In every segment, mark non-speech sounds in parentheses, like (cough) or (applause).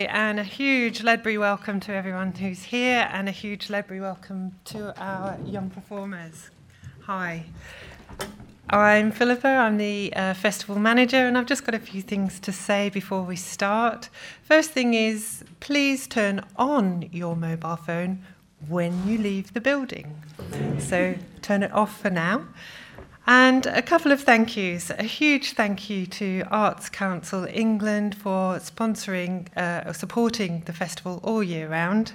And a huge Ledbury welcome to everyone who's here, and a huge Ledbury welcome to our young performers. Hi. I'm Philippa, I'm the uh, festival manager, and I've just got a few things to say before we start. First thing is please turn on your mobile phone when you leave the building. So turn it off for now. And a couple of thank yous. A huge thank you to Arts Council England for sponsoring uh, or supporting the festival all year round.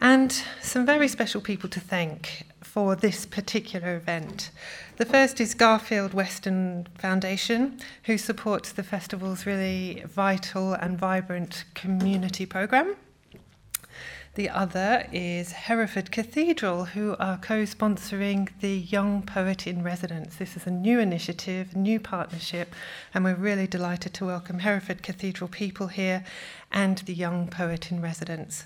And some very special people to thank for this particular event. The first is Garfield Weston Foundation, who supports the festival's really vital and vibrant community programme. The other is Hereford Cathedral, who are co sponsoring the Young Poet in Residence. This is a new initiative, new partnership, and we're really delighted to welcome Hereford Cathedral people here and the Young Poet in Residence.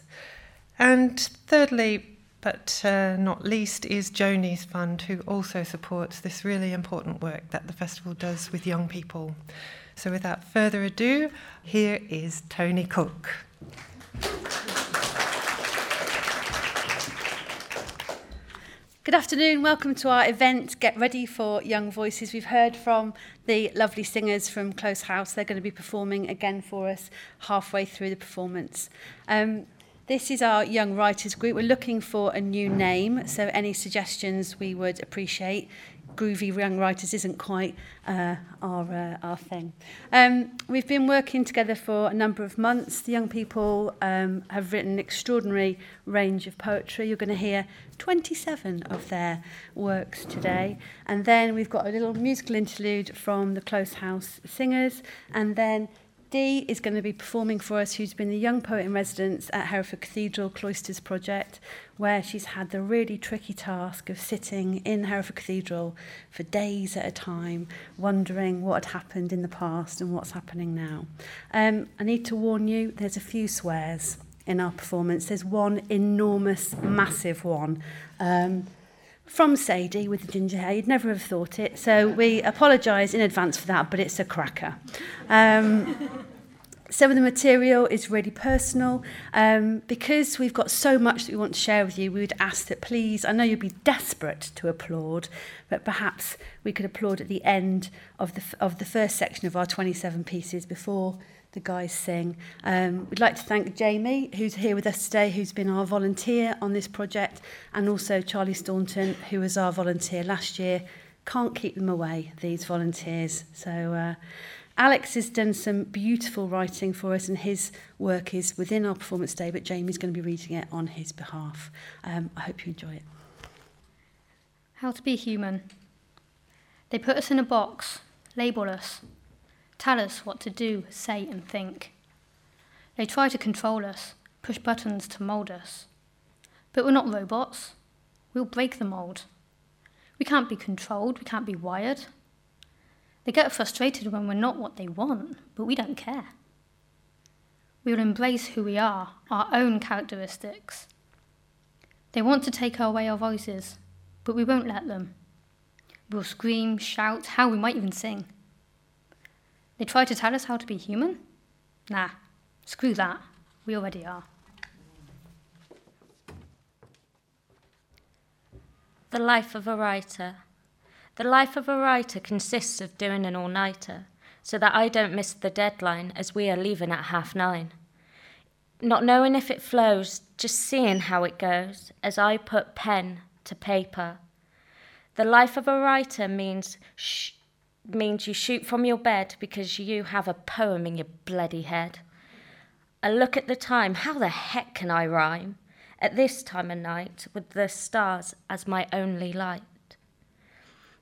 And thirdly, but uh, not least, is Joni's Fund, who also supports this really important work that the festival does with young people. So, without further ado, here is Toni Cook. Good afternoon, welcome to our event. Get ready for Young Voices. We've heard from the lovely singers from Close House. They're going to be performing again for us halfway through the performance. Um, this is our young writers group. We're looking for a new name, so any suggestions we would appreciate groovy young writers isn't quite uh, our, uh, our thing. Um, we've been working together for a number of months. The young people um, have written an extraordinary range of poetry. You're going to hear 27 of their works today. And then we've got a little musical interlude from the Close House Singers. And then Dee is going to be performing for us, who's been the young poet in residence at Hereford Cathedral Cloisters Project, where she's had the really tricky task of sitting in Hereford Cathedral for days at a time, wondering what had happened in the past and what's happening now. Um, I need to warn you, there's a few swears in our performance. There's one enormous, massive one. Um, from Sadie with the ginger hair. You'd never have thought it. So we apologise in advance for that, but it's a cracker. Um, some of the material is really personal. Um, because we've got so much that we want to share with you, we would ask that please, I know you'd be desperate to applaud, but perhaps we could applaud at the end of the, of the first section of our 27 pieces before the guys sing. Um, we'd like to thank Jamie, who's here with us today, who's been our volunteer on this project, and also Charlie Staunton, who was our volunteer last year. Can't keep them away, these volunteers. So uh, Alex has done some beautiful writing for us, and his work is within our performance day, but Jamie's going to be reading it on his behalf. Um, I hope you enjoy it. How to be human. They put us in a box, label us, tell us what to do, say, and think. They try to control us, push buttons to mould us. But we're not robots. We'll break the mould. We can't be controlled, we can't be wired. They get frustrated when we're not what they want, but we don't care. We will embrace who we are, our own characteristics. They want to take away our voices, but we won't let them. We'll scream, shout, how we might even sing. They try to tell us how to be human? Nah, screw that. We already are. The life of a writer. The life of a writer consists of doing an all nighter so that I don't miss the deadline as we are leaving at half nine. Not knowing if it flows, just seeing how it goes as I put pen to paper. The life of a writer means shh means you shoot from your bed because you have a poem in your bloody head. I look at the time, how the heck can I rhyme at this time of night with the stars as my only light?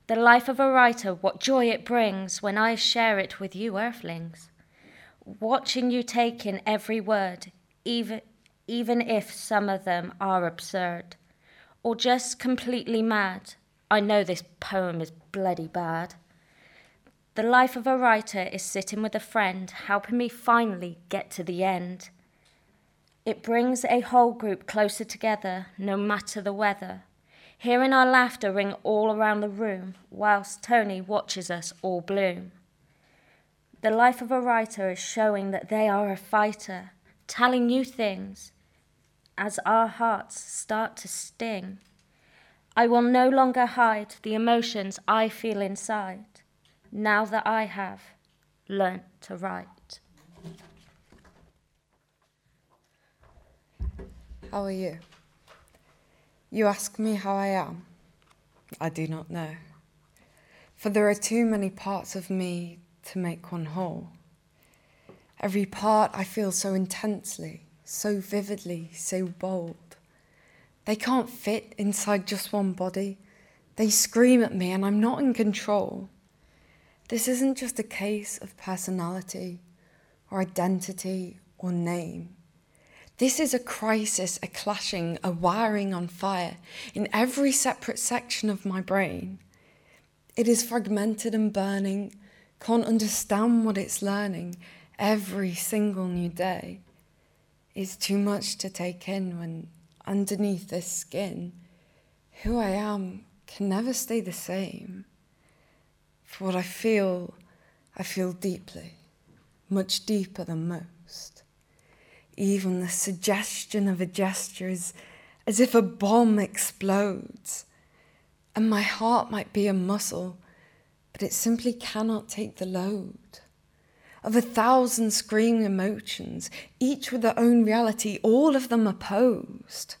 The life of a writer, what joy it brings when I share it with you, earthlings. Watching you take in every word, even, even if some of them are absurd or just completely mad. I know this poem is bloody bad. The life of a writer is sitting with a friend, helping me finally get to the end. It brings a whole group closer together, no matter the weather. Hearing our laughter ring all around the room, whilst Toni watches us all bloom. The life of a writer is showing that they are a fighter, telling you things as our hearts start to sting. I will no longer hide the emotions I feel inside now that I have learnt to write. How are you? You ask me how I am. I do not know. For there are too many parts of me to make one whole. Every part I feel so intensely, so vividly, so bold. They can't fit inside just one body. They scream at me, and I'm not in control. This isn't just a case of personality or identity or name. This is a crisis, a clashing, a wiring on fire in every separate section of my brain. It is fragmented and burning, can't understand what it's learning every single new day. It's too much to take in when underneath this skin, who I am can never stay the same. For what I feel, I feel deeply, much deeper than most. Even the suggestion of a gesture is as if a bomb explodes. And my heart might be a muscle, but it simply cannot take the load. Of a thousand screaming emotions, each with their own reality, all of them opposed.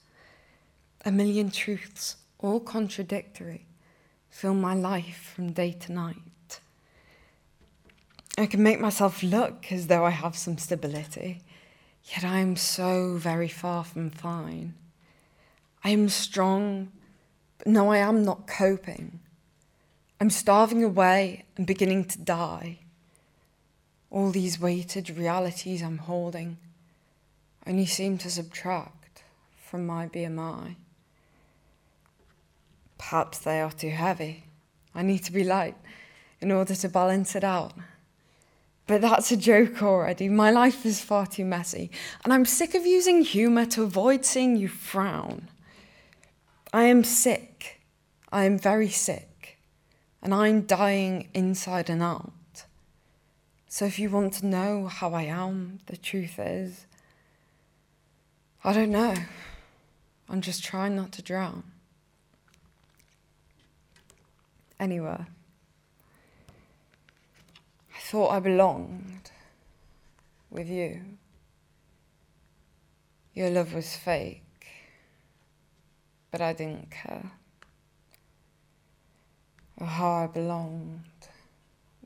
A million truths, all contradictory, fill my life from day to night. I can make myself look as though I have some stability, yet I am so very far from fine. I am strong, but no, I am not coping. I'm starving away and beginning to die. All these weighted realities I'm holding only seem to subtract from my BMI. Perhaps they are too heavy. I need to be light in order to balance it out. But that's a joke already. My life is far too messy, and I'm sick of using humour to avoid seeing you frown. I am sick. I am very sick, and I'm dying inside and out. So if you want to know how I am, the truth is, I don't know. I'm just trying not to drown. Anywhere. I thought I belonged with you. Your love was fake but I didn't care. Or how I belonged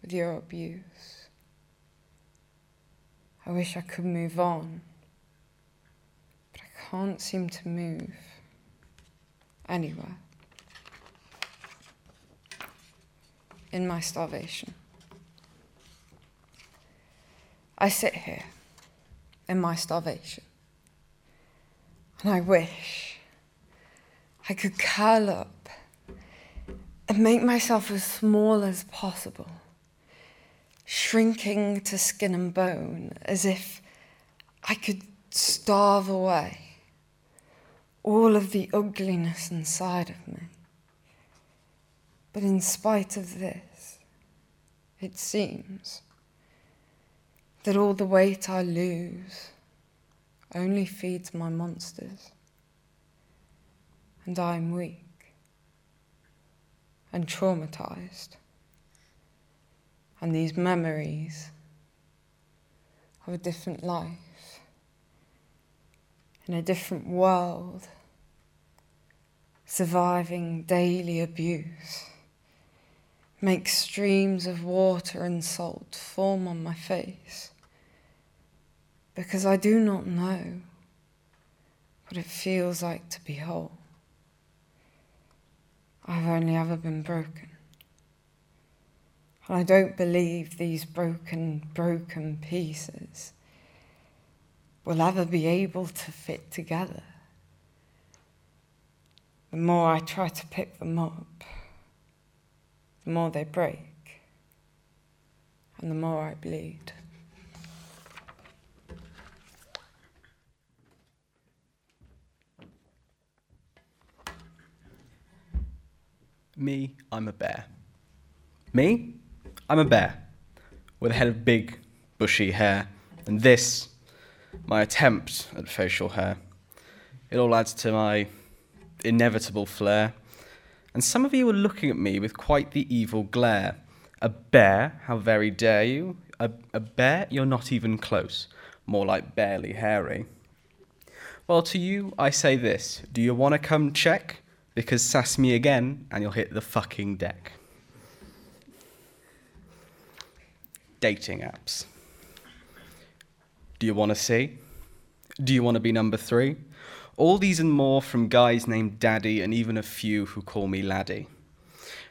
with your abuse. I wish I could move on, but I can't seem to move anywhere. In my starvation. I sit here in my starvation, and I wish I could curl up and make myself as small as possible, shrinking to skin and bone as if I could starve away all of the ugliness inside of me. But in spite of this, it seems that all the weight I lose only feeds my monsters and I'm weak and traumatized. And these memories of a different life in a different world, surviving daily abuse, make streams of water and salt form on my face because I do not know what it feels like to be whole. I've only ever been broken. And I don't believe these broken, broken pieces will ever be able to fit together. The more I try to pick them up, the more they break, and the more I bleed. Me, I'm a bear. Me, I'm a bear with a head of big, bushy hair. And this, my attempt at facial hair. It all adds to my inevitable flair. And some of you are looking at me with quite the evil glare. A bear? How very dare you? A, a bear? You're not even close. More like barely hairy. Well, to you, I say this Do you want to come check? Because sass me again and you'll hit the fucking deck. Dating apps. Do you want to see? Do you want to be number three? All these and more from guys named Daddy and even a few who call me Laddie.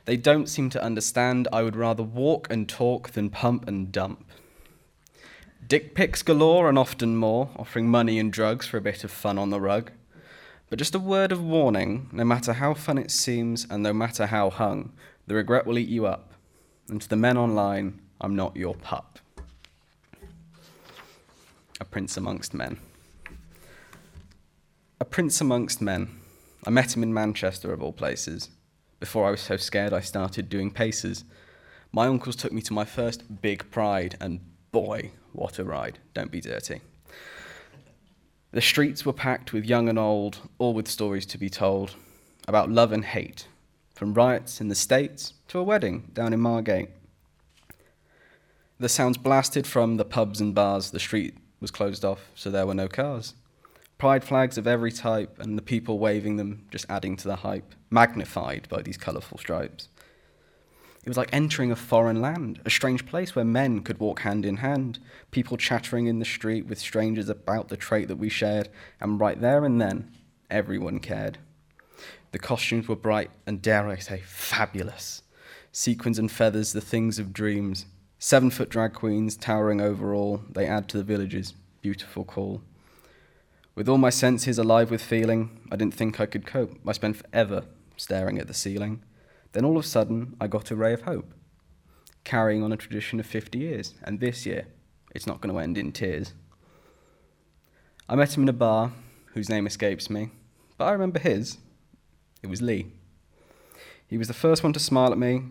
They don't seem to understand I would rather walk and talk than pump and dump. Dick pics galore and often more, offering money and drugs for a bit of fun on the rug. But just a word of warning no matter how fun it seems and no matter how hung, the regret will eat you up. And to the men online, I'm not your pup. A prince amongst men. A prince amongst men. I met him in Manchester, of all places. Before I was so scared, I started doing paces. My uncles took me to my first big pride, and boy, what a ride. Don't be dirty. The streets were packed with young and old, all with stories to be told about love and hate, from riots in the States to a wedding down in Margate. The sounds blasted from the pubs and bars. The street was closed off, so there were no cars. Pride flags of every type, and the people waving them just adding to the hype, magnified by these colourful stripes. It was like entering a foreign land, a strange place where men could walk hand in hand, people chattering in the street with strangers about the trait that we shared, and right there and then, everyone cared. The costumes were bright and, dare I say, fabulous. Sequins and feathers, the things of dreams. Seven foot drag queens towering over all, they add to the village's beautiful call. With all my senses alive with feeling, I didn't think I could cope. I spent forever staring at the ceiling. Then all of a sudden, I got a ray of hope, carrying on a tradition of 50 years, and this year, it's not going to end in tears. I met him in a bar, whose name escapes me, but I remember his. It was Lee. He was the first one to smile at me,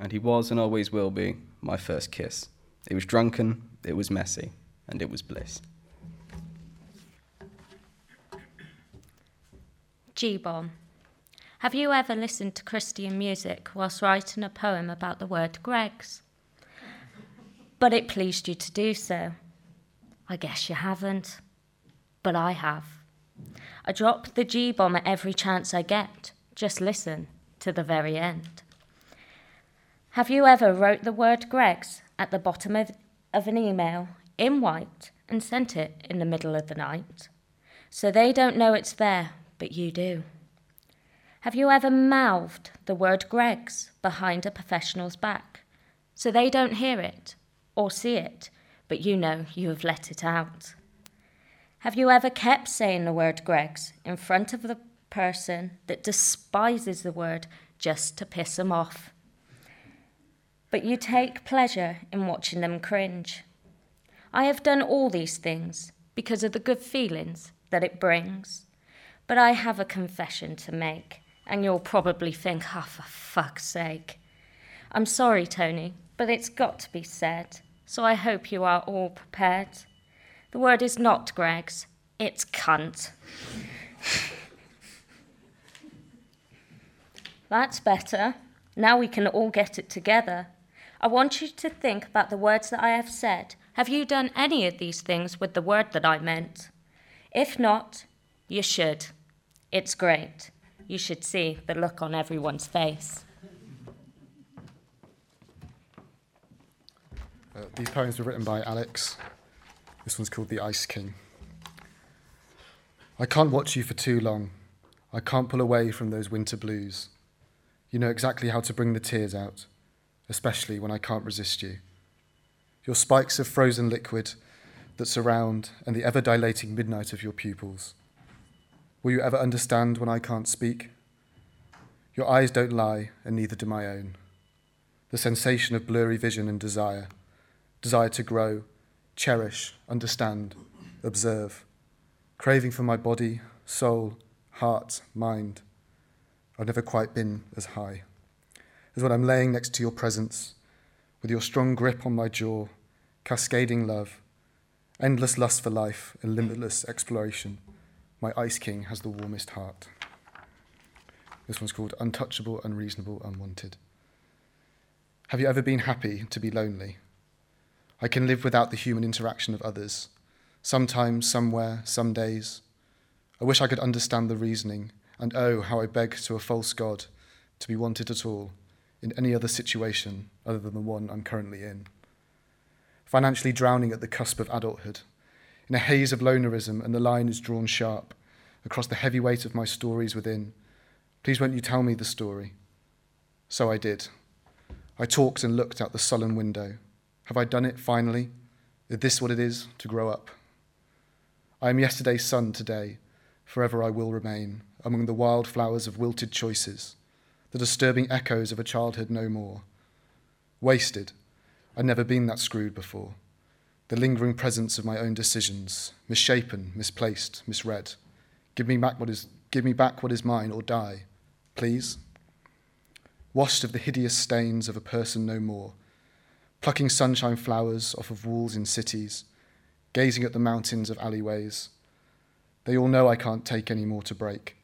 and he was and always will be my first kiss. It was drunken, it was messy, and it was bliss. G Bomb. Have you ever listened to Christian music whilst writing a poem about the word Greggs? But it pleased you to do so. I guess you haven't. But I have. I drop the G bomb at every chance I get. Just listen to the very end. Have you ever wrote the word Greggs at the bottom of, of an email in white and sent it in the middle of the night? So they don't know it's there, but you do. Have you ever mouthed the word Greggs behind a professional's back so they don't hear it or see it, but you know you have let it out? Have you ever kept saying the word Greggs in front of the person that despises the word just to piss them off? But you take pleasure in watching them cringe. I have done all these things because of the good feelings that it brings. But I have a confession to make and you'll probably think, oh, for fuck's sake. I'm sorry, Toni, but it's got to be said, so I hope you are all prepared. The word is not Greggs, it's cunt. (laughs) That's better. Now we can all get it together. I want you to think about the words that I have said. Have you done any of these things with the word that I meant? If not, you should. It's great you should see the look on everyone's face. Uh, these poems were written by Alex. This one's called The Ice King. I can't watch you for too long. I can't pull away from those winter blues. You know exactly how to bring the tears out, especially when I can't resist you. Your spikes of frozen liquid that surround and the ever dilating midnight of your pupils. Will you ever understand when I can't speak? Your eyes don't lie, and neither do my own. The sensation of blurry vision and desire, desire to grow, cherish, understand, observe, craving for my body, soul, heart, mind. I've never quite been as high as when I'm laying next to your presence, with your strong grip on my jaw, cascading love, Endless lust for life and limitless exploration. My Ice King has the warmest heart. This one's called Untouchable, Unreasonable, Unwanted. Have you ever been happy to be lonely? I can live without the human interaction of others. Sometimes, somewhere, some days. I wish I could understand the reasoning, and oh, how I beg to a false God to be wanted at all in any other situation other than the one I'm currently in. Financially drowning at the cusp of adulthood, in a haze of lonerism, and the line is drawn sharp across the heavy weight of my stories within. Please won't you tell me the story? So I did. I talked and looked out the sullen window. Have I done it finally? Is this what it is to grow up? I am yesterday's son today. Forever I will remain among the wild flowers of wilted choices, the disturbing echoes of a childhood no more. Wasted. I'd never been that screwed before. The lingering presence of my own decisions, misshapen, misplaced, misread. Give me back what is, give me back what is mine or die, please. Washed of the hideous stains of a person no more, plucking sunshine flowers off of walls in cities, gazing at the mountains of alleyways. They all know I can't take any more to break.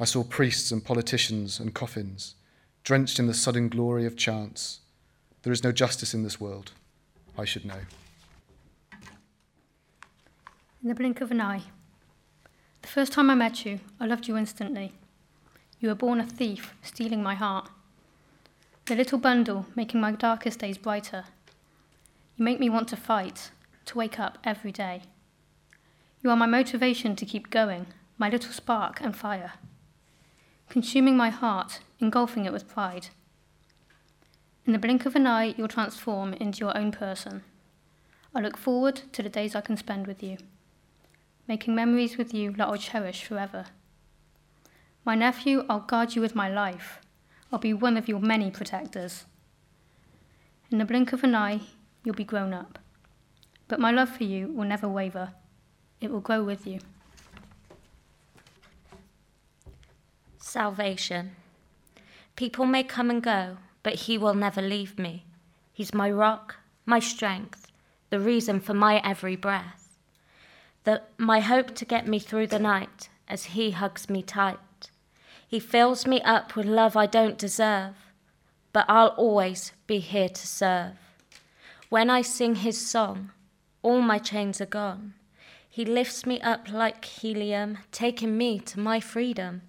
I saw priests and politicians and coffins, drenched in the sudden glory of chance. There is no justice in this world. I should know. In the blink of an eye. The first time I met you, I loved you instantly. You were born a thief, stealing my heart. The little bundle, making my darkest days brighter. You make me want to fight, to wake up every day. You are my motivation to keep going, my little spark and fire. Consuming my heart, engulfing it with pride. In the blink of an eye, you'll transform into your own person. I look forward to the days I can spend with you making memories with you that I'll cherish forever. My nephew, I'll guard you with my life. I'll be one of your many protectors. In the blink of an eye, you'll be grown up. But my love for you will never waver. It will grow with you. Salvation. People may come and go, but he will never leave me. He's my rock, my strength, the reason for my every breath the, my hope to get me through the night as he hugs me tight. He fills me up with love I don't deserve, but I'll always be here to serve. When I sing his song, all my chains are gone. He lifts me up like helium, taking me to my freedom.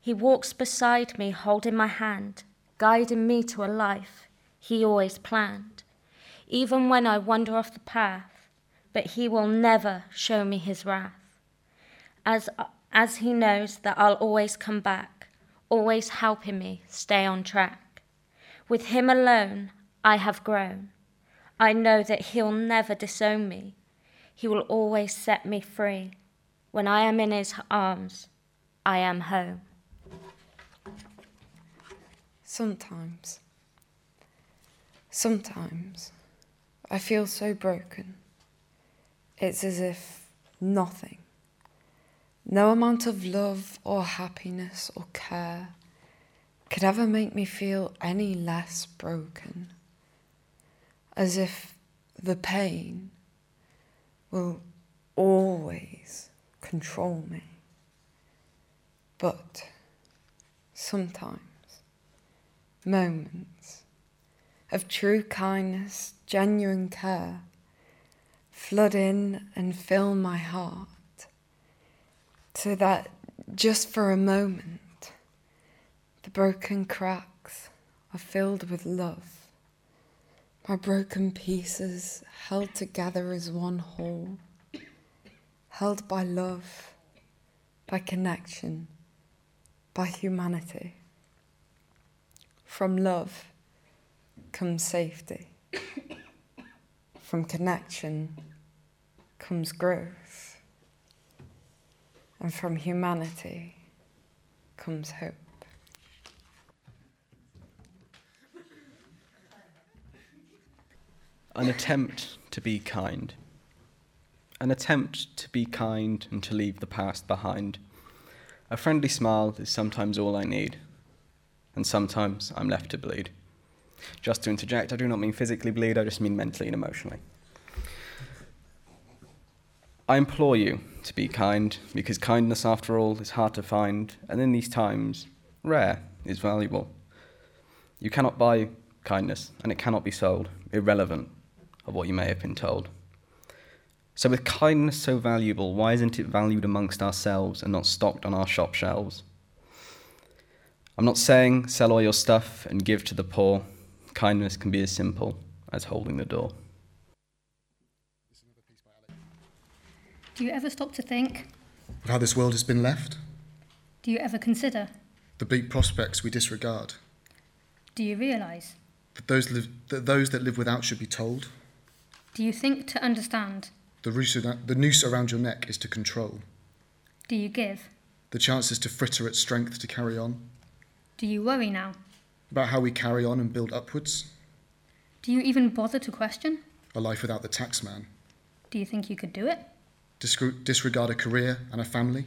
He walks beside me, holding my hand, guiding me to a life he always planned. Even when I wander off the path, but he will never show me his wrath. As, as he knows that I'll always come back, always helping me stay on track. With him alone, I have grown. I know that he'll never disown me. He will always set me free. When I am in his arms, I am home. Sometimes, sometimes I feel so broken. It's as if nothing, no amount of love or happiness or care could ever make me feel any less broken. As if the pain will always control me. But sometimes, moments of true kindness, genuine care, flood in and fill my heart so that just for a moment the broken cracks are filled with love. My broken pieces held together as one whole, held by love, by connection, by humanity. From love comes safety. From connection comes growth, and from humanity comes hope. An attempt to be kind. An attempt to be kind and to leave the past behind. A friendly smile is sometimes all I need, and sometimes I'm left to bleed. Just to interject, I do not mean physically bleed, I just mean mentally and emotionally. I implore you to be kind, because kindness, after all, is hard to find, and in these times, rare is valuable. You cannot buy kindness, and it cannot be sold, irrelevant of what you may have been told. So, with kindness so valuable, why isn't it valued amongst ourselves and not stocked on our shop shelves? I'm not saying sell all your stuff and give to the poor. Kindness can be as simple as holding the door. Do you ever stop to think? Of how this world has been left, Do you ever consider? the bleak prospects we disregard, Do you realise? that those, live, that those that live without should be told. Do you think to understand? The, noose, the noose around your neck is to control. Do you give? The chance is to fritter its strength to carry on. Do you worry now? About how we carry on and build upwards. Do you even bother to question? A life without the taxman. Do you think you could do it? Discre- disregard a career and a family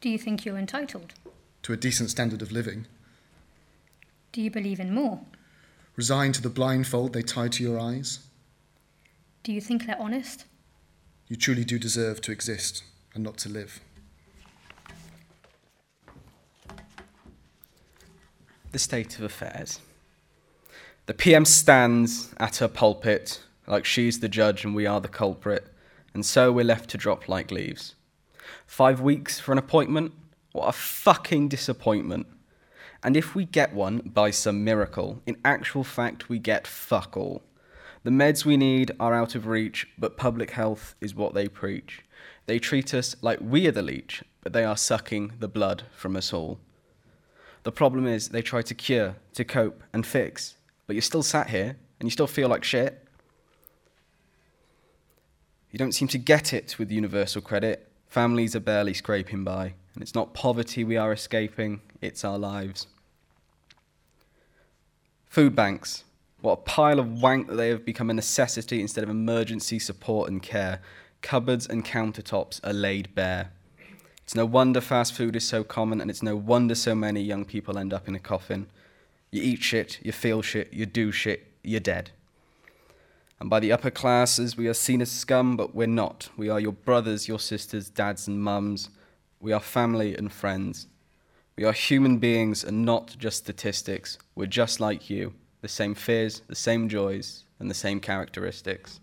Do you think you're entitled? to a decent standard of living. Do you believe in more? Resign to the blindfold they tie to your eyes. Do you think they're honest? You truly do deserve to exist and not to live. The state of affairs. The PM stands at her pulpit like she's the judge and we are the culprit, and so we're left to drop like leaves. Five weeks for an appointment? What a fucking disappointment. And if we get one by some miracle, in actual fact, we get fuck all. The meds we need are out of reach, but public health is what they preach. They treat us like we are the leech, but they are sucking the blood from us all. The problem is they try to cure, to cope, and fix, but you're still sat here and you still feel like shit. You don't seem to get it with universal credit. Families are barely scraping by, and it's not poverty we are escaping, it's our lives. Food banks. What a pile of wank that they have become a necessity instead of emergency support and care. Cupboards and countertops are laid bare. It's no wonder fast food is so common, and it's no wonder so many young people end up in a coffin. You eat shit, you feel shit, you do shit, you're dead. And by the upper classes, we are seen as scum, but we're not. We are your brothers, your sisters, dads, and mums. We are family and friends. We are human beings and not just statistics. We're just like you the same fears, the same joys, and the same characteristics.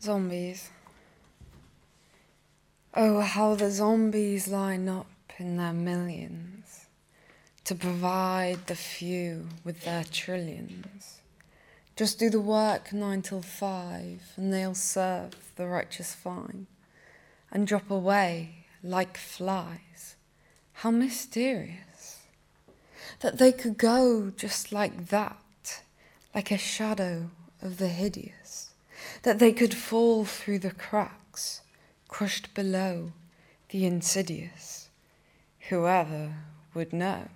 Zombies. Oh, how the zombies line up in their millions to provide the few with their trillions. Just do the work nine till five, and they'll serve the righteous fine and drop away like flies. How mysterious that they could go just like that, like a shadow of the hideous, that they could fall through the cracks, crushed below the insidious. Whoever would know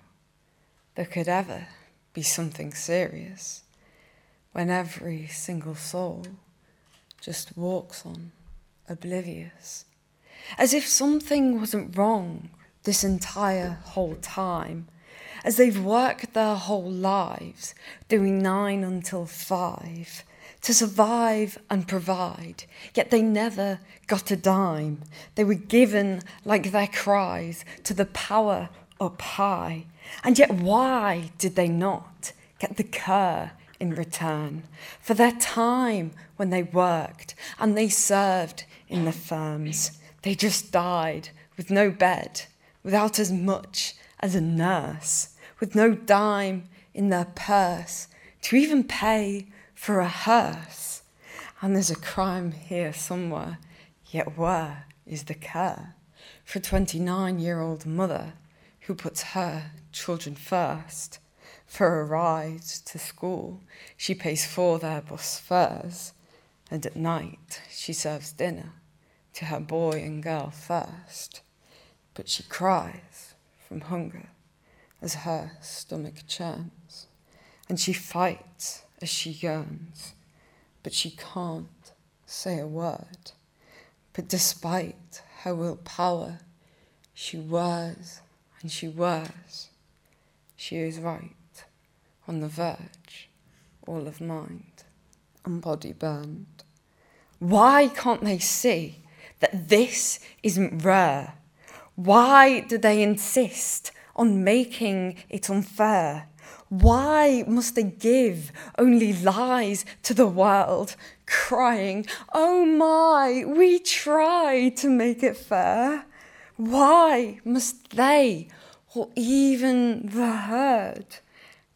there could ever be something serious when every single soul just walks on oblivious, as if something wasn't wrong this entire whole time, as they've worked their whole lives doing nine until five to survive and provide, yet they never got a dime. They were given, like their cries, to the power up high. And yet, why did they not get the cur in return for their time when they worked and they served in the firms? They just died with no bed, without as much as a nurse, with no dime in their purse to even pay for a hearse. And there's a crime here somewhere, yet where is the care for a 29 year old mother who puts her children first? For a ride to school, she pays for their bus fares, and at night she serves dinner to her boy and girl first. But she cries from hunger as her stomach churns, and she fights as she yearns, but she can't say a word. But despite her willpower, she whirs and she whirs. She is right, on the verge, all of mind and body burned. Why can't they see that this isn't rare? Why do they insist on making it unfair? Why must they give only lies to the world, crying, Oh my, we tried to make it fair? Why must they, or even the herd,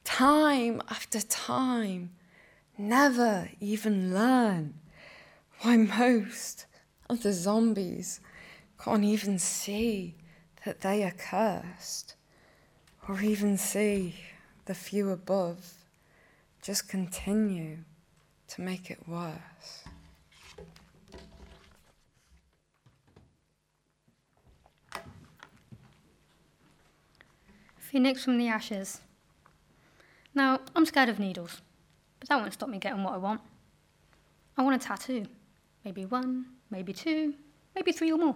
time after time, never even learn? Why most of the zombies can't even see that they are cursed, or even see the few above just continue to make it worse. Phoenix from the ashes. Now, I'm scared of needles, but that won't stop me getting what I want. I want a tattoo. Maybe one, maybe two, maybe three or more.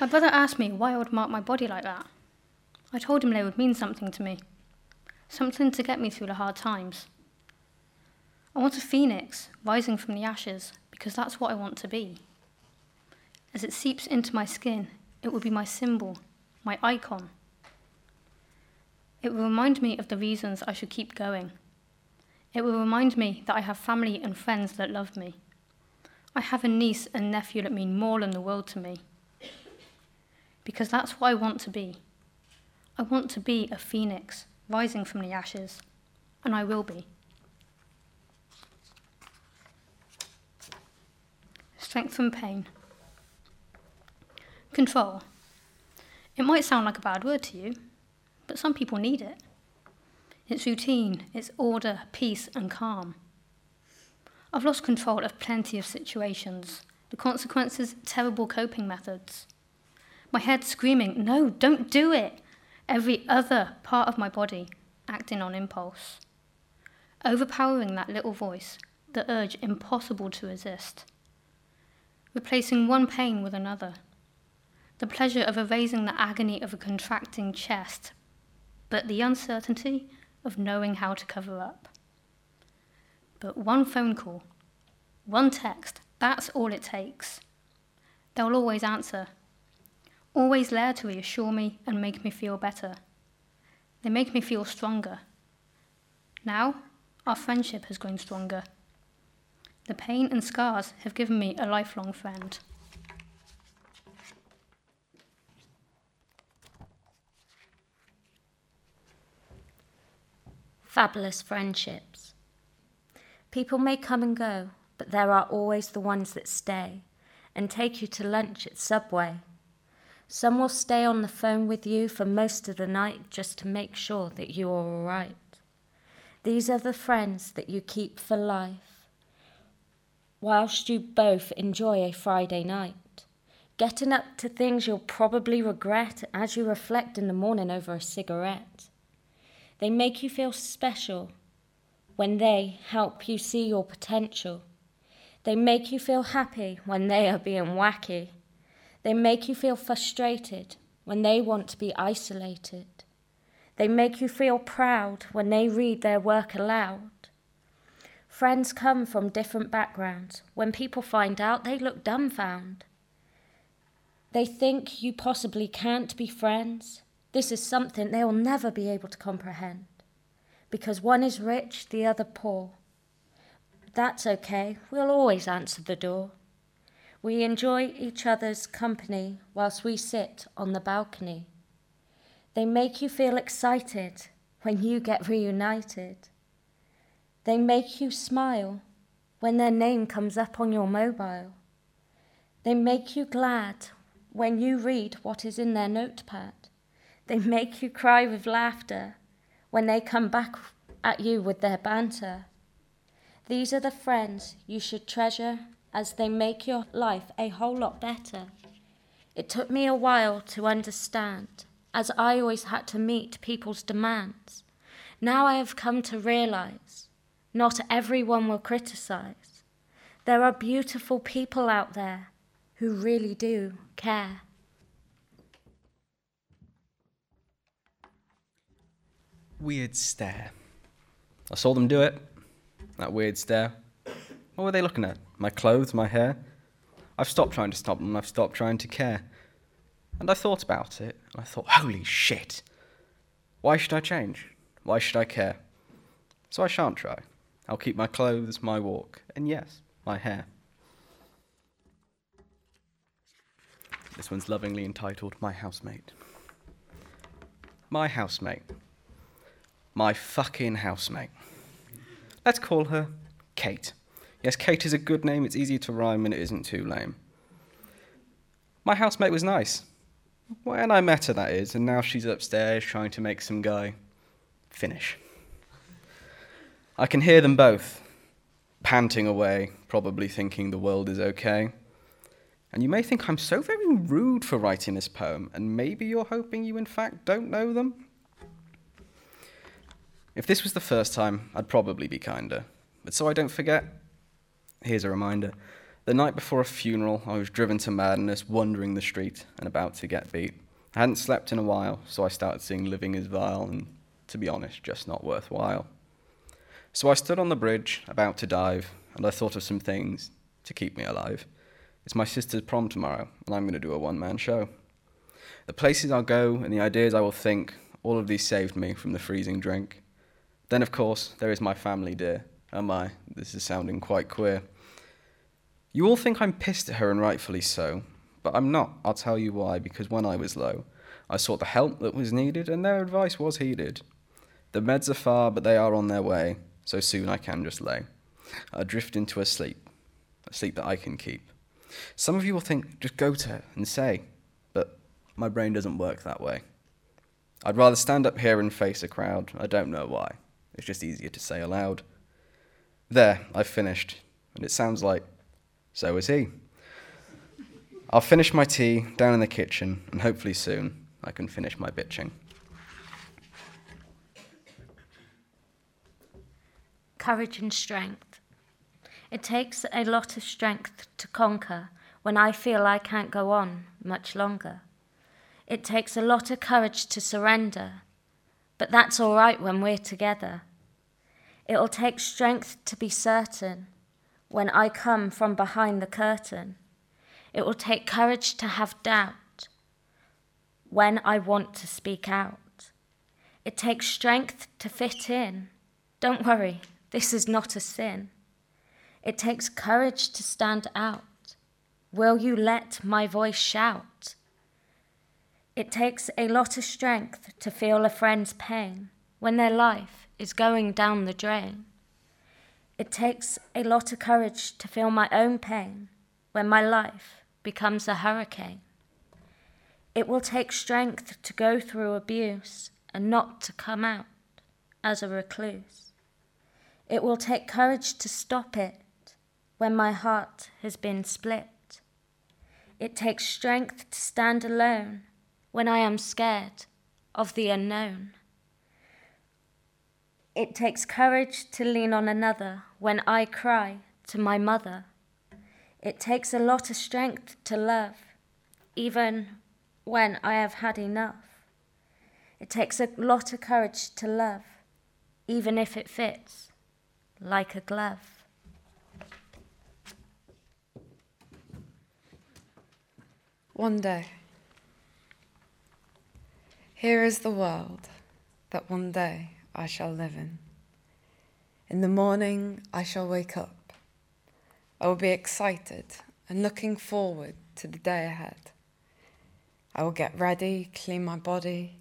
My brother asked me why I would mark my body like that. I told him they would mean something to me, something to get me through the hard times. I want a phoenix rising from the ashes because that's what I want to be. As it seeps into my skin, it will be my symbol, my icon. It will remind me of the reasons I should keep going. It will remind me that I have family and friends that love me. I have a niece and nephew that mean more than the world to me. Because that's what I want to be. I want to be a phoenix rising from the ashes, and I will be. Strength from pain. Control. It might sound like a bad word to you, but some people need it. It's routine, it's order, peace, and calm. I've lost control of plenty of situations, the consequences, terrible coping methods. My head screaming, No, don't do it! Every other part of my body acting on impulse. Overpowering that little voice, the urge impossible to resist. Replacing one pain with another. The pleasure of erasing the agony of a contracting chest, but the uncertainty of knowing how to cover up. But one phone call, one text, that's all it takes. They'll always answer, always there to reassure me and make me feel better. They make me feel stronger. Now, our friendship has grown stronger. The pain and scars have given me a lifelong friend. Fabulous friendships. People may come and go, but there are always the ones that stay and take you to lunch at Subway. Some will stay on the phone with you for most of the night just to make sure that you are all right. These are the friends that you keep for life, whilst you both enjoy a Friday night, getting up to things you'll probably regret as you reflect in the morning over a cigarette. They make you feel special when they help you see your potential. They make you feel happy when they are being wacky. They make you feel frustrated when they want to be isolated. They make you feel proud when they read their work aloud. Friends come from different backgrounds. When people find out, they look dumbfounded. They think you possibly can't be friends. This is something they will never be able to comprehend. Because one is rich, the other poor. That's okay, we'll always answer the door. We enjoy each other's company whilst we sit on the balcony. They make you feel excited when you get reunited. They make you smile when their name comes up on your mobile. They make you glad when you read what is in their notepad. They make you cry with laughter when they come back at you with their banter. These are the friends you should treasure as they make your life a whole lot better. It took me a while to understand, as I always had to meet people's demands. Now I have come to realize not everyone will criticize. There are beautiful people out there who really do care. weird stare. I saw them do it. That weird stare. What were they looking at? My clothes, my hair? I've stopped trying to stop them, I've stopped trying to care. And I thought about it, and I thought, holy shit! Why should I change? Why should I care? So I shan't try. I'll keep my clothes, my walk, and yes, my hair. This one's lovingly entitled My Housemate. My housemate. My fucking housemate. Let's call her Kate. Yes, Kate is a good name, it's easy to rhyme, and it isn't too lame. My housemate was nice. When I met her, that is, and now she's upstairs trying to make some guy finish. I can hear them both, panting away, probably thinking the world is okay. And you may think I'm so very rude for writing this poem, and maybe you're hoping you in fact don't know them? If this was the first time, I'd probably be kinder. But so I don't forget, here's a reminder. The night before a funeral, I was driven to madness, wandering the street and about to get beat. I hadn't slept in a while, so I started seeing living as vile and, to be honest, just not worthwhile. So I stood on the bridge, about to dive, and I thought of some things to keep me alive. It's my sister's prom tomorrow, and I'm going to do a one man show. The places I'll go and the ideas I will think, all of these saved me from the freezing drink. Then, of course, there is my family, dear. Oh my, this is sounding quite queer. You all think I'm pissed at her, and rightfully so, but I'm not. I'll tell you why, because when I was low, I sought the help that was needed, and their advice was heeded. The meds are far, but they are on their way, so soon I can just lay. I drift into a sleep, a sleep that I can keep. Some of you will think, just go to her and say, but my brain doesn't work that way. I'd rather stand up here and face a crowd. I don't know why. It's just easier to say aloud. There, I've finished, and it sounds like so is he. I'll finish my tea down in the kitchen, and hopefully soon I can finish my bitching. Courage and strength. It takes a lot of strength to conquer when I feel I can't go on much longer. It takes a lot of courage to surrender, but that's all right when we're together. It'll take strength to be certain when I come from behind the curtain. It will take courage to have doubt when I want to speak out. It takes strength to fit in. Don't worry, this is not a sin. It takes courage to stand out. Will you let my voice shout? It takes a lot of strength to feel a friend's pain when their life is going down the drain. It takes a lot of courage to feel my own pain when my life becomes a hurricane. It will take strength to go through abuse and not to come out as a recluse. It will take courage to stop it when my heart has been split. It takes strength to stand alone when I am scared of the unknown. It takes courage to lean on another when I cry to my mother. It takes a lot of strength to love, even when I have had enough. It takes a lot of courage to love, even if it fits like a glove. One day. Here is the world that one day I shall live in. In the morning, I shall wake up. I will be excited and looking forward to the day ahead. I will get ready, clean my body,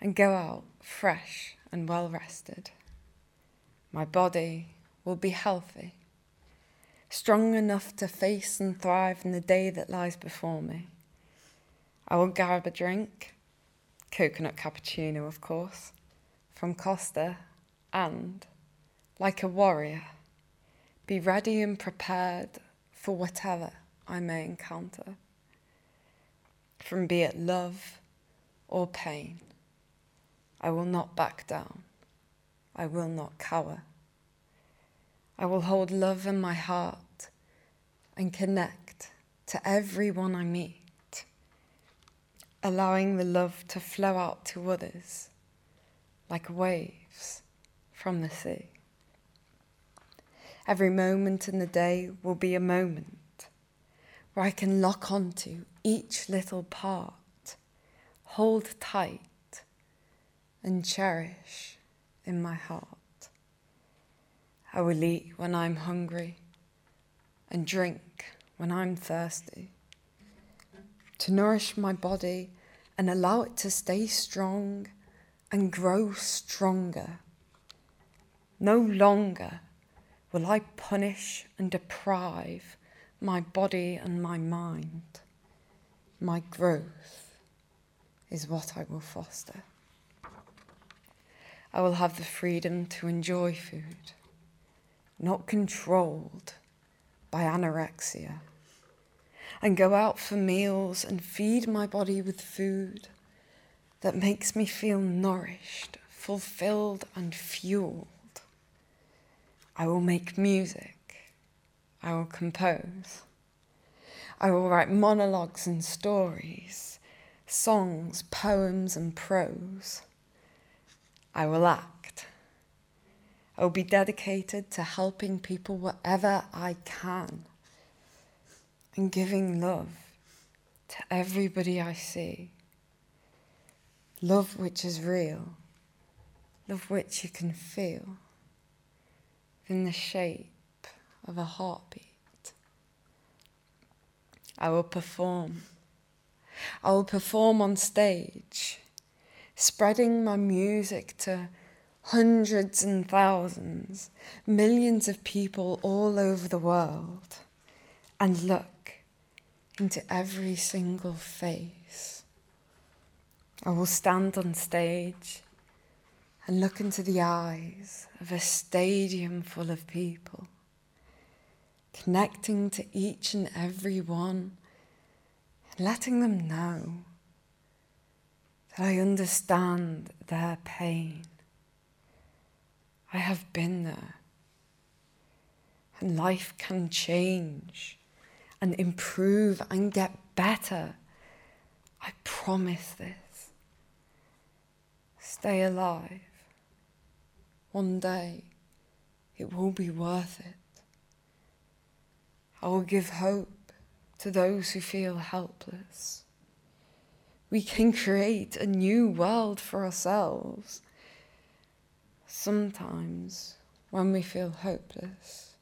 and go out fresh and well rested. My body will be healthy, strong enough to face and thrive in the day that lies before me. I will grab a drink, coconut cappuccino, of course, from Costa, and, like a warrior, be ready and prepared for whatever I may encounter, from be it love or pain. I will not back down. I will not cower. I will hold love in my heart and connect to everyone I meet, allowing the love to flow out to others like waves from the sea. Every moment in the day will be a moment where I can lock onto each little part, hold tight, and cherish in my heart. I will eat when I'm hungry and drink when I'm thirsty. To nourish my body and allow it to stay strong and grow stronger. No longer will I punish and deprive my body and my mind. My growth is what I will foster. I will have the freedom to enjoy food, not controlled by anorexia, and go out for meals and feed my body with food that makes me feel nourished, fulfilled, and fueled. I will make music. I will compose. I will write monologues and stories, songs, poems, and prose. I will act. I will be dedicated to helping people wherever I can and giving love to everybody I see. Love which is real, love which you can feel in the shape of a heartbeat. I will perform. I will perform on stage, spreading my music to hundreds and thousands, millions of people all over the world, and look into every single face. I will stand on stage and look into the eyes of a stadium full of people, connecting to each and every one and letting them know that I understand their pain. I have been there. And life can change and improve and get better. I promise this. Stay alive. One day it will be worth it. I will give hope to those who feel helpless. We can create a new world for ourselves Sometimes, when we feel hopeless,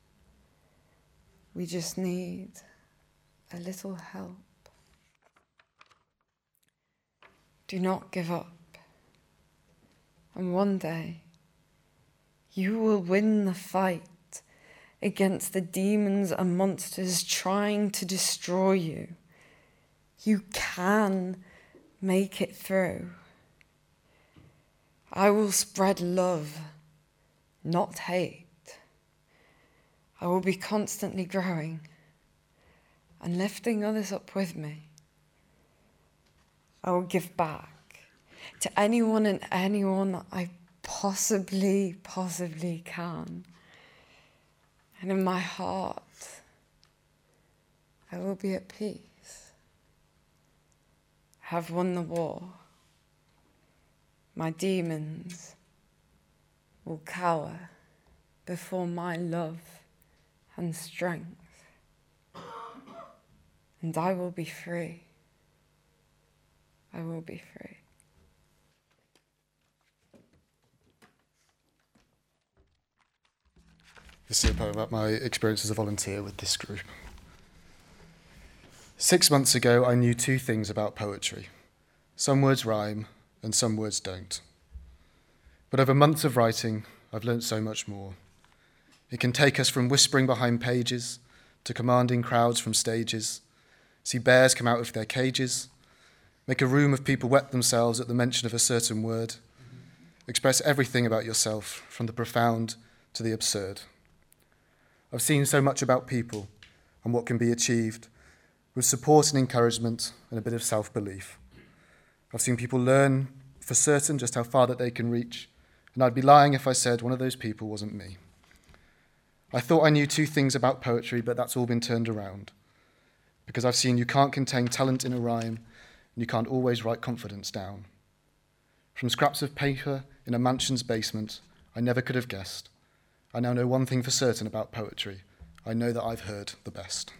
we just need a little help. Do not give up. And one day, you will win the fight against the demons and monsters trying to destroy you. You can make it through. I will spread love, not hate. I will be constantly growing and lifting others up with me. I will give back to anyone and anyone that I possibly, possibly can. And in my heart, I will be at peace. Have won the war my demons will cower before my love and strength, and I will be free. I will be free. This is about my experience as a volunteer with this group. Six months ago, I knew two things about poetry. Some words rhyme, and some words don't. But over months of writing, I've learnt so much more. It can take us from whispering behind pages to commanding crowds from stages, see bears come out of their cages, make a room of people wet themselves at the mention of a certain word, express everything about yourself, from the profound to the absurd. I've seen so much about people and what can be achieved with support and encouragement and a bit of self belief. I've seen people learn for certain just how far that they can reach, and I'd be lying if I said one of those people wasn't me. I thought I knew two things about poetry, but that's all been turned around. Because I've seen you can't contain talent in a rhyme, and you can't always write confidence down. From scraps of paper in a mansion's basement, I never could have guessed. I now know one thing for certain about poetry I know that I've heard the best.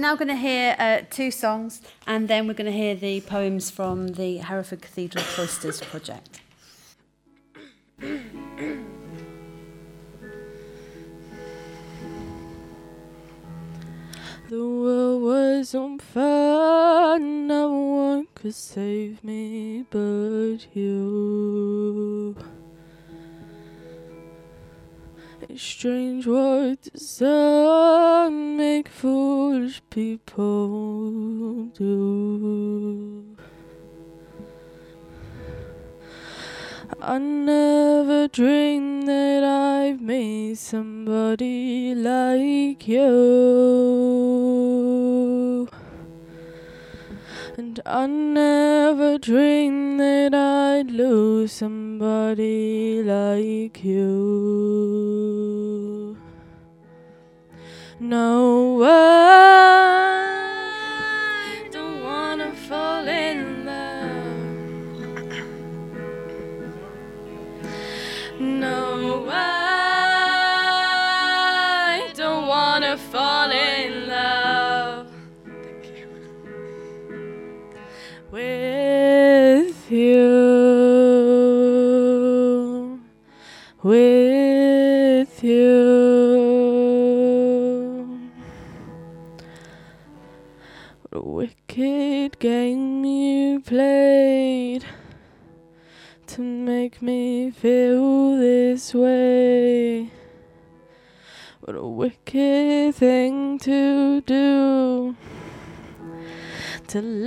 Now going to hear uh, two songs and then we're going to hear the poems from the Hereford Cathedral Cloisters project. The world was on fire, no one could save me but you. Strange does that make foolish people do. I never dreamed that I'd meet somebody like you. And I never dreamed that I'd lose somebody like you. No, I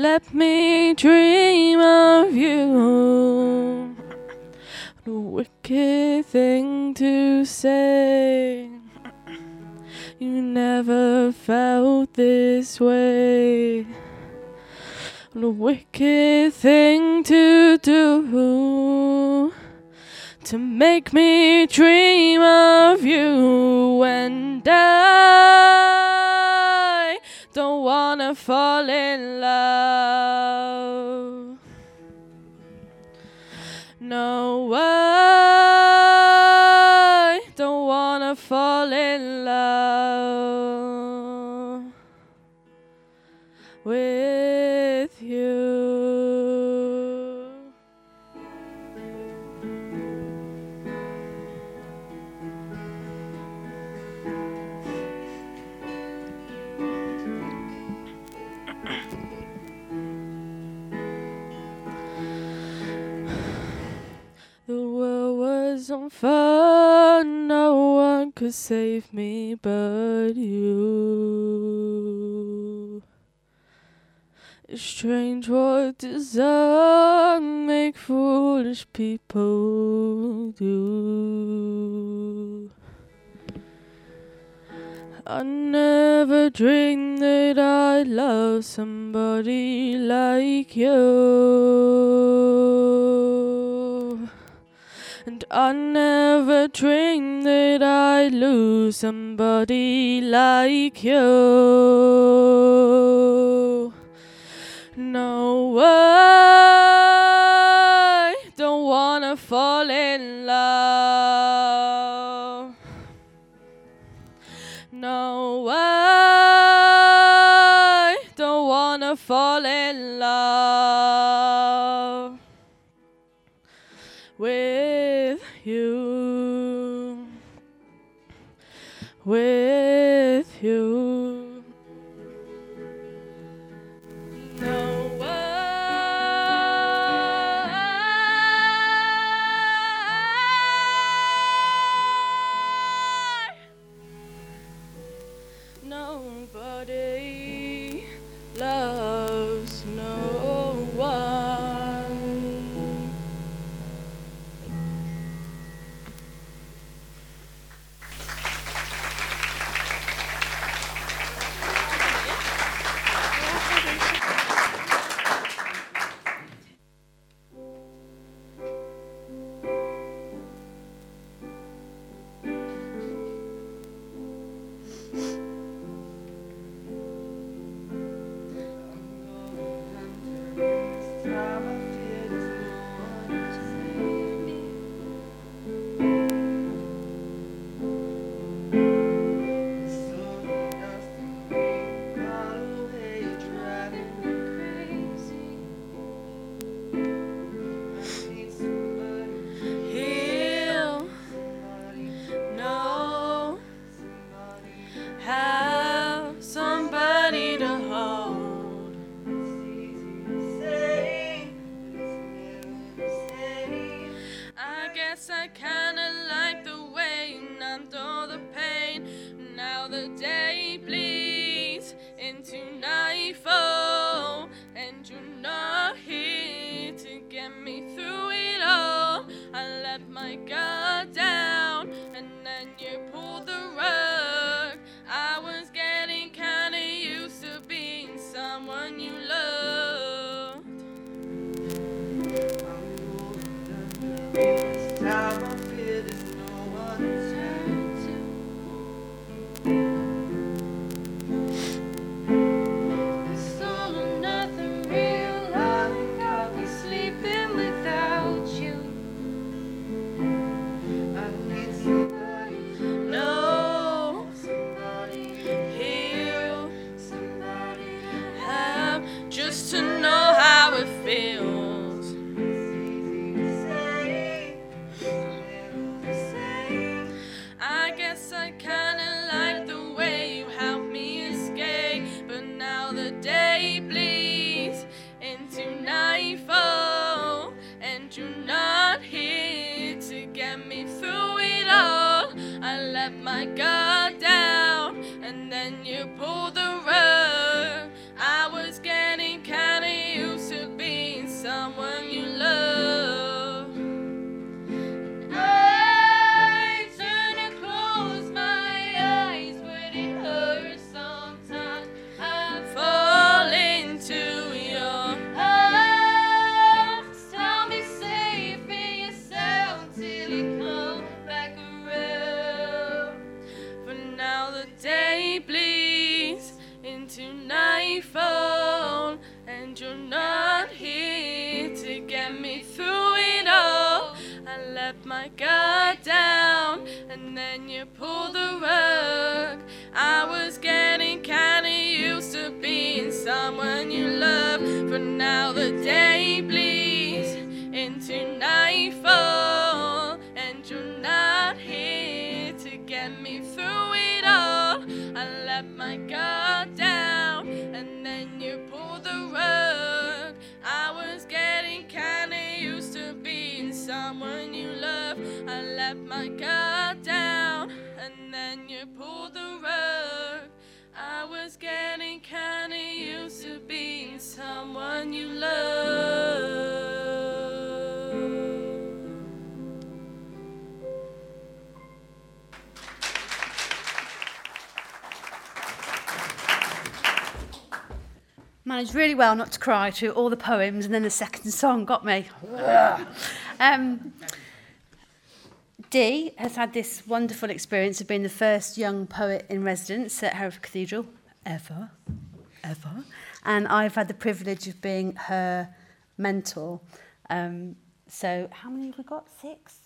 let me dream of you. A wicked thing to say. You never felt this way. A wicked thing to do to make me dream of you and I fall in love. One could save me but you. It's strange what that make foolish people do. I never dreamed that I'd love somebody like you. And I never dreamed that I'd lose somebody like you. No, I don't wanna fall in love. Managed really well not to cry through all the poems, and then the second (laughs) song got me. (laughs) um, Dee has had this wonderful experience of being the first young poet in residence at Hereford Cathedral ever, ever, and I've had the privilege of being her mentor. Um, so, how many have we got? Six.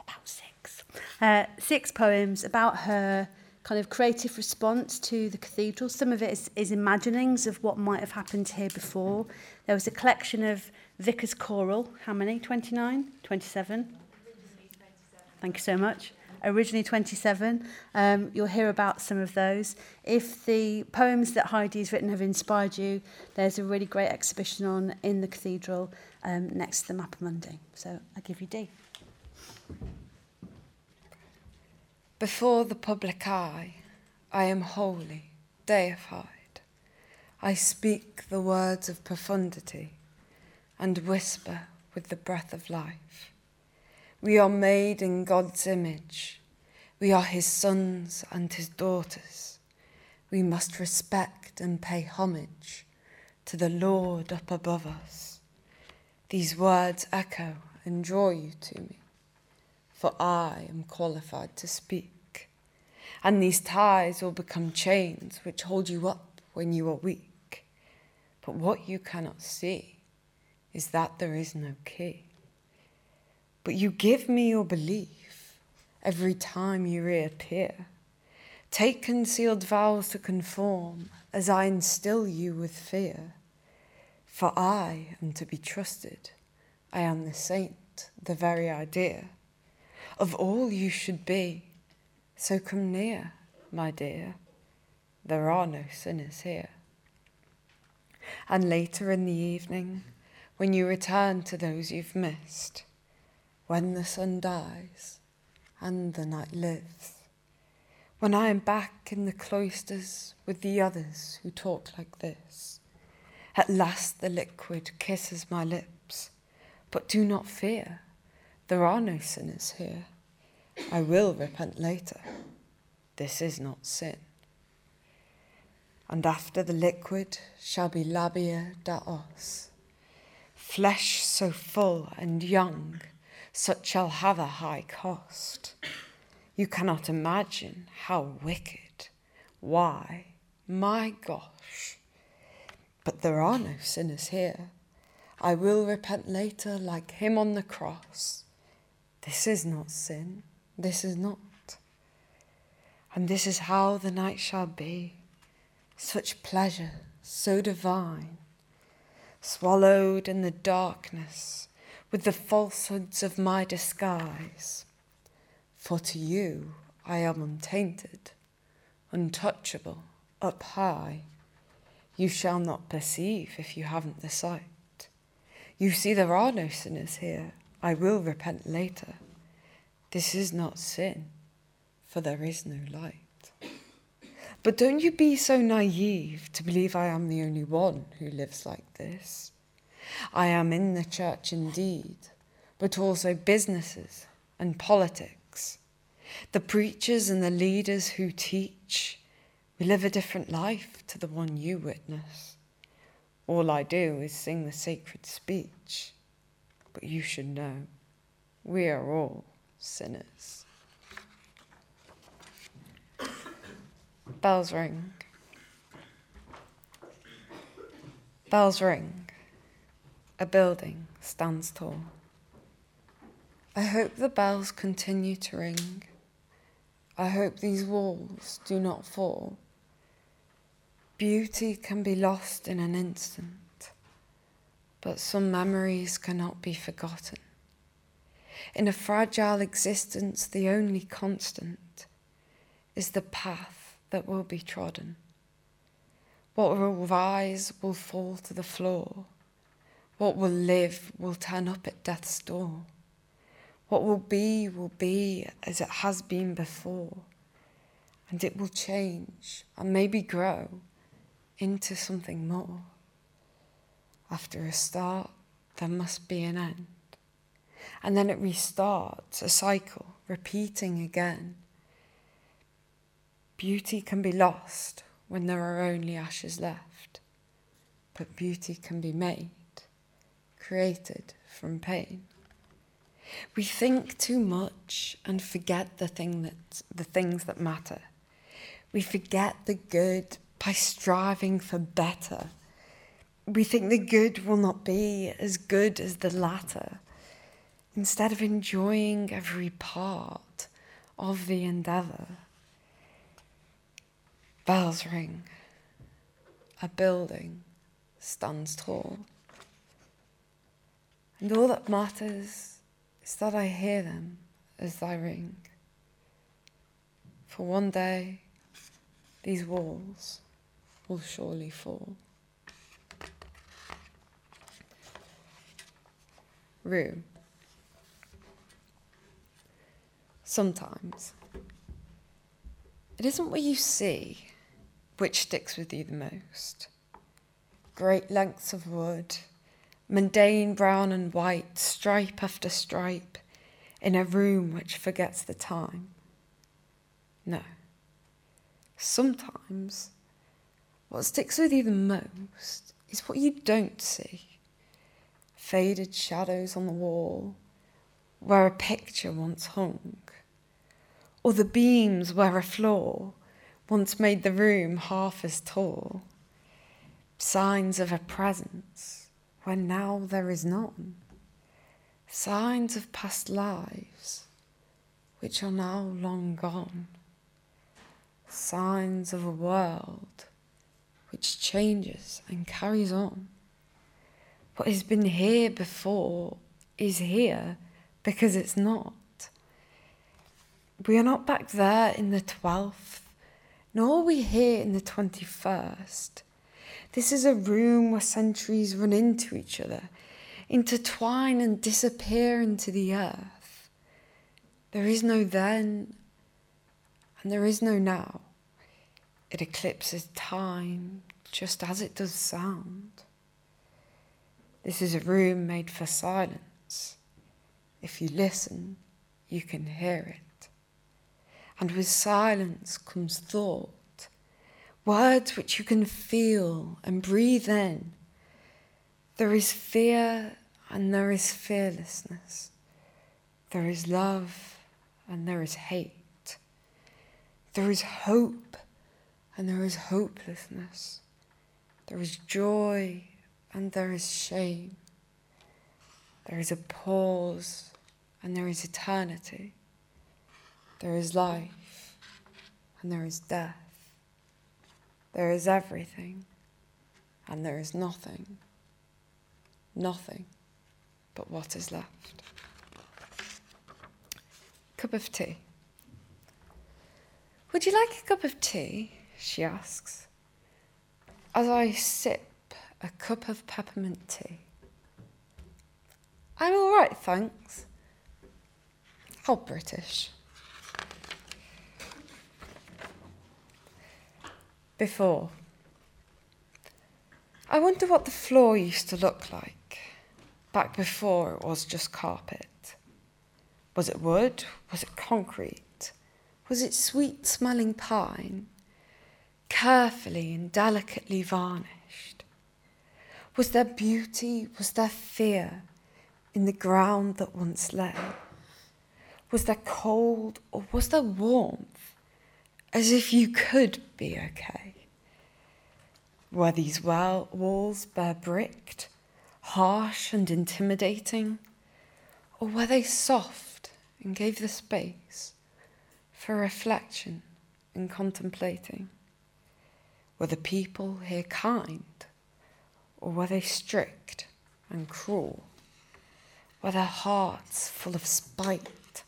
About six. Uh, six poems about her kind of creative response to the cathedral. Some of it is, is imaginings of what might have happened here before. There was a collection of Vicars Choral. How many? 29? 27? Thank you so much. Originally 27. Um, you'll hear about some of those. If the poems that Heidi's written have inspired you, there's a really great exhibition on in the cathedral um, next to the Mappa Mundi. So I give you D. Before the public eye, I am holy, deified. I speak the words of profundity and whisper with the breath of life. We are made in God's image. We are his sons and his daughters. We must respect and pay homage to the Lord up above us. These words echo and draw you to me for I am qualified to speak. And these ties will become chains which hold you up when you are weak. But what you cannot see is that there is no key. But you give me your belief every time you reappear. Take concealed vows to conform as I instill you with fear. For I am to be trusted. I am the saint, the very idea of all you should be. So come near, my dear. There are no sinners here. And later in the evening, when you return to those you've missed, when the sun dies and the night lives, when I am back in the cloisters with the others who talk like this, at last the liquid kisses my lips, but do not fear. There are no sinners here. I will repent later. This is not sin. And after the liquid shall be labia da os, flesh so full and young, such shall have a high cost. You cannot imagine how wicked. Why, my gosh. But there are no sinners here. I will repent later like him on the cross. This is not sin, this is not. And this is how the night shall be such pleasure, so divine, swallowed in the darkness with the falsehoods of my disguise. For to you I am untainted, untouchable, up high. You shall not perceive if you haven't the sight. You see, there are no sinners here. I will repent later. This is not sin, for there is no light. But don't you be so naive to believe I am the only one who lives like this. I am in the church indeed, but also businesses and politics. The preachers and the leaders who teach, we live a different life to the one you witness. All I do is sing the sacred speech, but you should know we are all sinners. Bells ring. Bells ring. A building stands tall. I hope the bells continue to ring. I hope these walls do not fall. Beauty can be lost in an instant, but some memories cannot be forgotten. In a fragile existence, the only constant is the path that will be trodden. What will rise will fall to the floor. What will live will turn up at death's door. What will be will be as it has been before, and it will change and maybe grow into something more. After a start, there must be an end. And then it restarts, a cycle, repeating again. Beauty can be lost when there are only ashes left, but beauty can be made, created from pain. We think too much and forget the thing that the things that matter. We forget the good by striving for better. We think the good will not be as good as the latter. Instead of enjoying every part of the endeavour, bells ring, a building stands tall, and all that matters is that I hear them as they ring. For one day, these walls will surely fall. Room. Sometimes it isn't what you see which sticks with you the most. Great lengths of wood mundane brown and white, stripe after stripe, in a room which forgets the time. No. Sometimes what sticks with you the most is what you don't see. Faded shadows on the wall where a picture once hung, or the beams where a floor once made the room half as tall. Signs of a presence where now there is none. Signs of past lives which are now long gone. Signs of a world which changes and carries on. What has been here before is here because it's not. We are not back there in the 12th, nor are we here in the 21st. This is a room where centuries run into each other, intertwine and disappear into the earth. There is no then, and there is no now. It eclipses time just as it does sound. This is a room made for silence. If you listen, you can hear it. And with silence comes thought words which you can feel and breathe in. There is fear and there is fearlessness. There is love and there is hate. There is hope and there is hopelessness. There is joy and there is shame. There is a pause and there is eternity. There is life and there is death. There is everything, and there is nothing, nothing but what is left. Cup of tea. Would you like a cup of tea? she asks, as I sip a cup of peppermint tea. I'm all right, thanks. How British. before. I wonder what the floor used to look like back before it was just carpet. Was it wood? Was it concrete? Was it sweet smelling pine, carefully and delicately varnished? Was there beauty? Was there fear in the ground that once lay? Was there cold or was there warmth, as if you could be okay? Were these well walls bare bricked, harsh and intimidating, or were they soft and gave the space for reflection and contemplating? Were the people here kind, or were they strict and cruel? Were their hearts full of spite,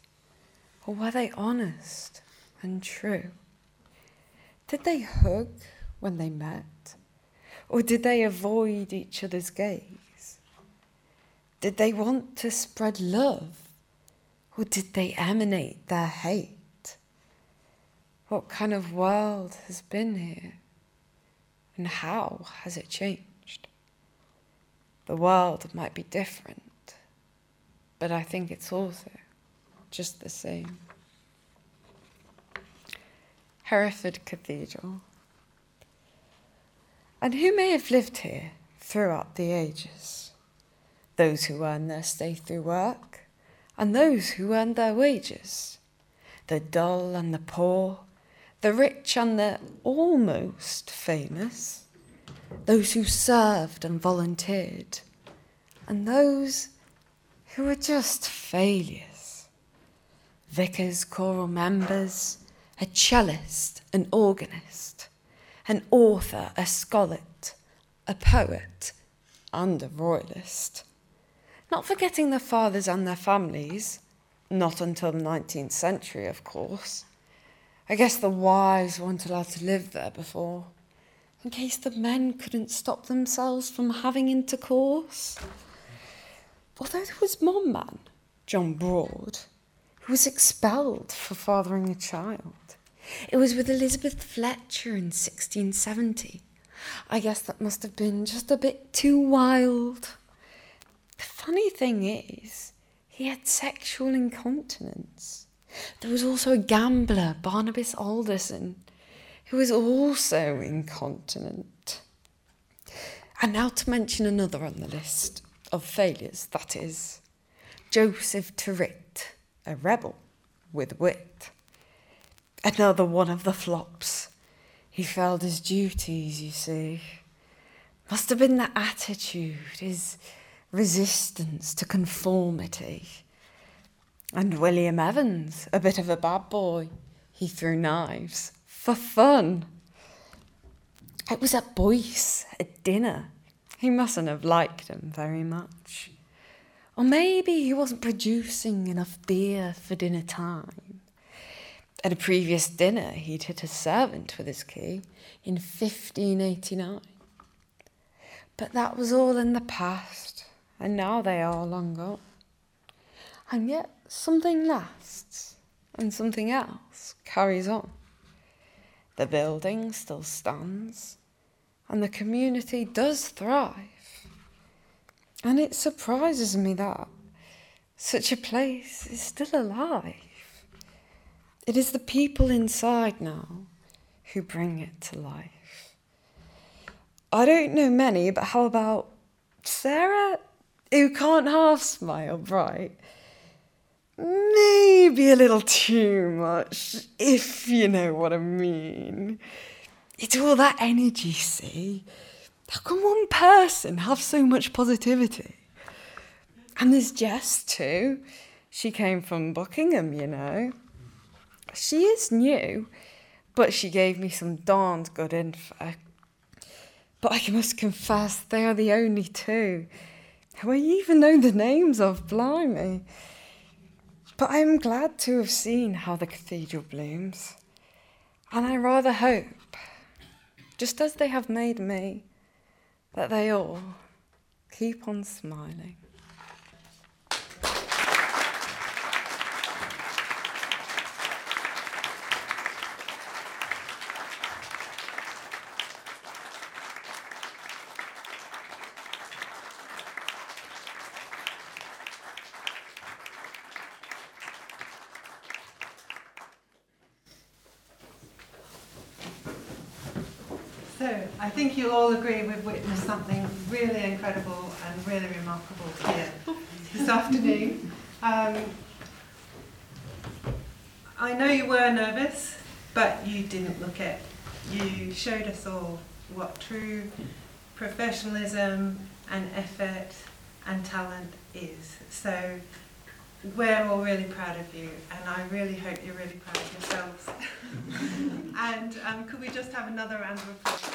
or were they honest and true? Did they hug when they met? Or did they avoid each other's gaze? Did they want to spread love? Or did they emanate their hate? What kind of world has been here? And how has it changed? The world might be different, but I think it's also just the same. Hereford Cathedral. And who may have lived here throughout the ages? Those who earned their stay through work, and those who earned their wages, the dull and the poor, the rich and the almost famous, those who served and volunteered, and those who were just failures. Vicars, choral members, a cellist, an organist, an author, a scholar, a poet, and a royalist. Not forgetting their fathers and their families, not until the 19th century, of course. I guess the wives weren't allowed to live there before, in case the men couldn't stop themselves from having intercourse. Although there was one man, John Broad, who was expelled for fathering a child. It was with Elizabeth Fletcher in 1670. I guess that must have been just a bit too wild. The funny thing is, he had sexual incontinence. There was also a gambler, Barnabas Alderson, who was also incontinent. And now to mention another on the list of failures, that is Joseph Tyrwhitt, a rebel with wit. Another one of the flops. He failed his duties, you see. Must have been the attitude, his resistance to conformity. And William Evans, a bit of a bad boy. He threw knives for fun. It was at Boyce, at dinner. He mustn't have liked him very much. Or maybe he wasn't producing enough beer for dinner time. At a previous dinner, he'd hit a servant with his key in 1589. But that was all in the past, and now they are long gone. And yet something lasts, and something else carries on. The building still stands, and the community does thrive. And it surprises me that such a place is still alive. It is the people inside now who bring it to life. I don't know many, but how about Sarah, who can't half smile bright? Maybe a little too much, if you know what I mean. It's all that energy, see? How can one person have so much positivity? And there's Jess too. She came from Buckingham, you know. She is new, but she gave me some darned good info. But I must confess, they are the only two who I even know the names of, blimey. But I am glad to have seen how the cathedral blooms, and I rather hope, just as they have made me, that they all keep on smiling. So, I think you'll all agree we've witnessed something really incredible and really remarkable here this (laughs) afternoon. Um, I know you were nervous, but you didn't look it. You showed us all what true professionalism and effort and talent is. So we're all really proud of you, and I really hope you're really proud of yourselves. (laughs) and um, could we just have another round of applause?